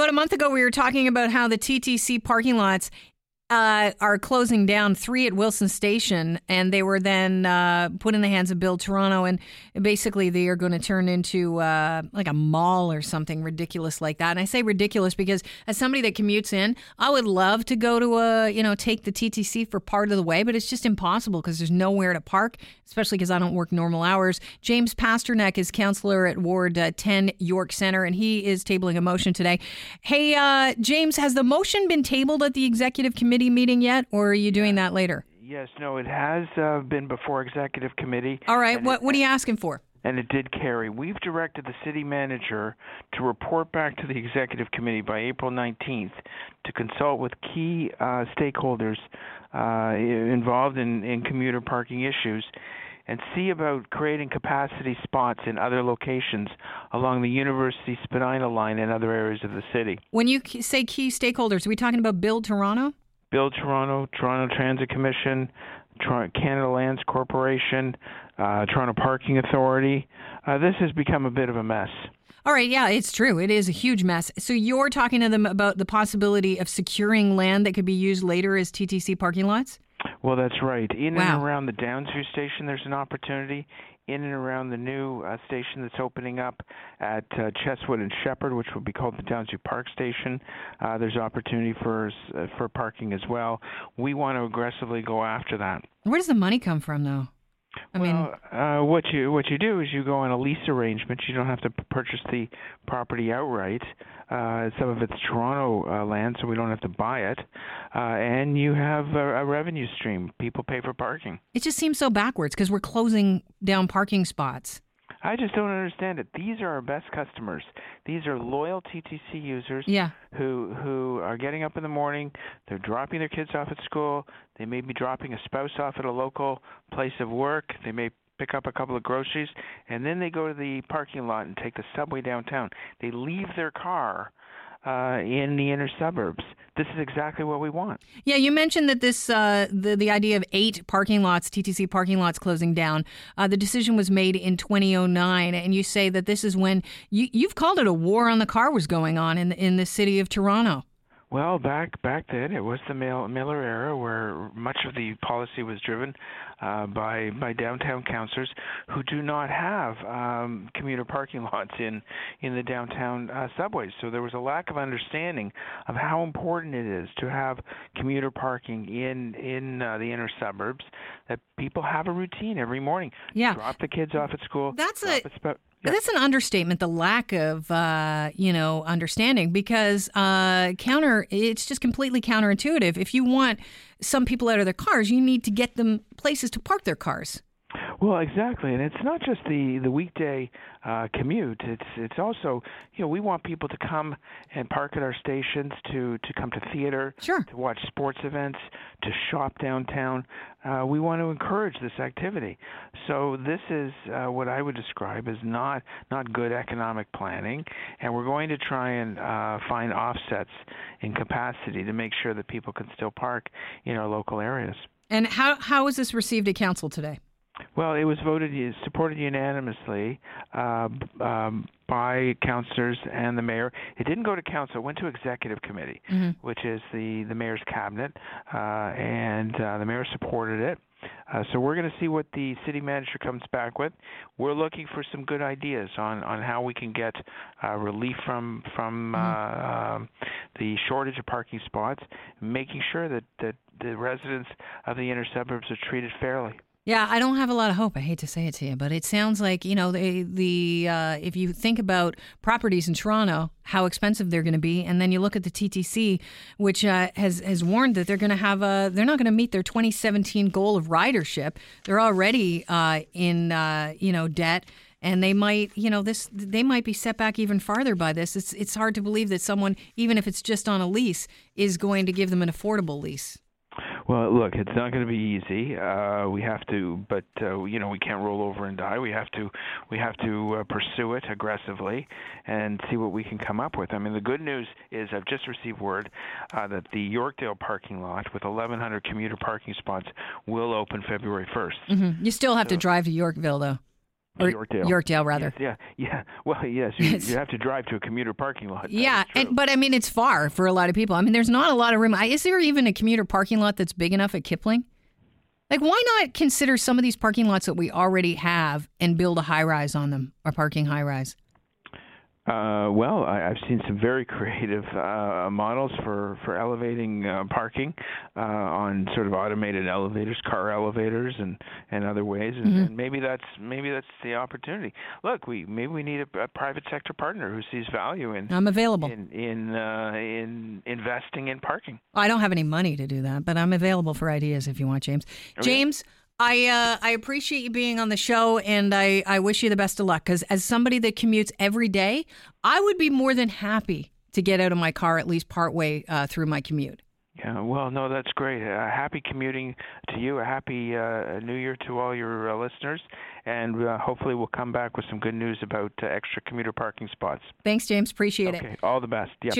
about a month ago, we were talking about how the TTC parking lots uh, are closing down three at Wilson Station, and they were then uh, put in the hands of Build Toronto, and basically they are going to turn into uh, like a mall or something ridiculous like that. And I say ridiculous because as somebody that commutes in, I would love to go to a you know take the TTC for part of the way, but it's just impossible because there's nowhere to park, especially because I don't work normal hours. James Pasternak is counselor at Ward uh, 10 York Centre, and he is tabling a motion today. Hey, uh, James, has the motion been tabled at the executive committee? Committee meeting yet, or are you doing that later? Yes, no, it has uh, been before executive committee. All right, what, it, what are you asking for? And it did carry. We've directed the city manager to report back to the executive committee by April 19th to consult with key uh, stakeholders uh, involved in, in commuter parking issues and see about creating capacity spots in other locations along the University Spadina line and other areas of the city. When you say key stakeholders, are we talking about Build Toronto? Build Toronto, Toronto Transit Commission, Canada Lands Corporation, uh, Toronto Parking Authority. Uh, this has become a bit of a mess. All right, yeah, it's true. It is a huge mess. So you're talking to them about the possibility of securing land that could be used later as TTC parking lots? Well, that's right. In wow. and around the Downsview station, there's an opportunity in and around the new uh, station that's opening up at uh, Chesswood and Sheppard, which will be called the Downsview Park Station. Uh, there's opportunity for uh, for parking as well. We want to aggressively go after that. Where does the money come from, though? I well, mean, uh, what you what you do is you go on a lease arrangement. You don't have to purchase the property outright. Uh, some of it's Toronto uh, land, so we don't have to buy it, uh, and you have a, a revenue stream. People pay for parking. It just seems so backwards because we're closing down parking spots. I just don't understand it. These are our best customers. These are loyal TTC users yeah. who who are getting up in the morning, they're dropping their kids off at school, they may be dropping a spouse off at a local place of work, they may pick up a couple of groceries, and then they go to the parking lot and take the subway downtown. They leave their car uh, in the inner suburbs. This is exactly what we want. Yeah, you mentioned that this uh, the the idea of eight parking lots, TTC parking lots closing down. Uh, the decision was made in 2009, and you say that this is when you you've called it a war on the car was going on in in the city of Toronto. Well, back back then, it was the Miller era where much of the policy was driven uh, by by downtown councillors who do not have um, commuter parking lots in in the downtown uh, subways. So there was a lack of understanding of how important it is to have commuter parking in in uh, the inner suburbs. That people have a routine every morning. Yeah, drop the kids off at school. That's a. Yeah. That's an understatement. The lack of, uh, you know, understanding because uh, counter. It's just completely counterintuitive. If you want some people out of their cars, you need to get them places to park their cars. Well, exactly, and it's not just the the weekday uh, commute. It's it's also you know we want people to come and park at our stations to to come to theater, sure. to watch sports events, to shop downtown. Uh, we want to encourage this activity. So this is uh, what I would describe as not not good economic planning, and we're going to try and uh, find offsets in capacity to make sure that people can still park in our local areas. And how how was this received at council today? Well, it was voted supported unanimously uh, um, by councillors and the mayor. It didn't go to council; it went to executive committee, mm-hmm. which is the the mayor's cabinet, uh, and uh, the mayor supported it. Uh, so we're going to see what the city manager comes back with. We're looking for some good ideas on, on how we can get uh, relief from from mm-hmm. uh, um, the shortage of parking spots, making sure that, that the residents of the inner suburbs are treated fairly. Yeah, I don't have a lot of hope. I hate to say it to you, but it sounds like you know the the uh, if you think about properties in Toronto, how expensive they're going to be, and then you look at the TTC, which uh, has has warned that they're going to have a they're not going to meet their 2017 goal of ridership. They're already uh, in uh, you know debt and they might, you know, this they might be set back even farther by this. It's it's hard to believe that someone, even if it's just on a lease, is going to give them an affordable lease. Well, look, it's not going to be easy. Uh, we have to, but uh, you know, we can't roll over and die. We have to, we have to uh, pursue it aggressively and see what we can come up with. I mean, the good news is I've just received word uh, that the Yorkdale parking lot with 1,100 commuter parking spots will open February 1st. Mm-hmm. You still have so, to drive to Yorkville, though. Or Yorkdale. Yorkdale, rather. Yes, yeah, yeah. Well, yes, you, you have to drive to a commuter parking lot. Yeah, and, but I mean, it's far for a lot of people. I mean, there's not a lot of room. I- Is there even a commuter parking lot that's big enough at Kipling? Like, why not consider some of these parking lots that we already have and build a high rise on them, a parking high rise? Uh, well, I, I've seen some very creative uh, models for for elevating uh, parking uh, on sort of automated elevators, car elevators, and and other ways. And, and maybe that's maybe that's the opportunity. Look, we maybe we need a, a private sector partner who sees value in I'm available. in in uh, in investing in parking. I don't have any money to do that, but I'm available for ideas if you want, James. James, I uh, I appreciate you being on the show, and I, I wish you the best of luck. Because as somebody that commutes every day, I would be more than happy to get out of my car at least partway uh, through my commute. Yeah, well, no, that's great. Uh, happy commuting to you. A happy uh, New Year to all your uh, listeners, and uh, hopefully we'll come back with some good news about uh, extra commuter parking spots. Thanks, James. Appreciate it. Okay, all the best. Cheers.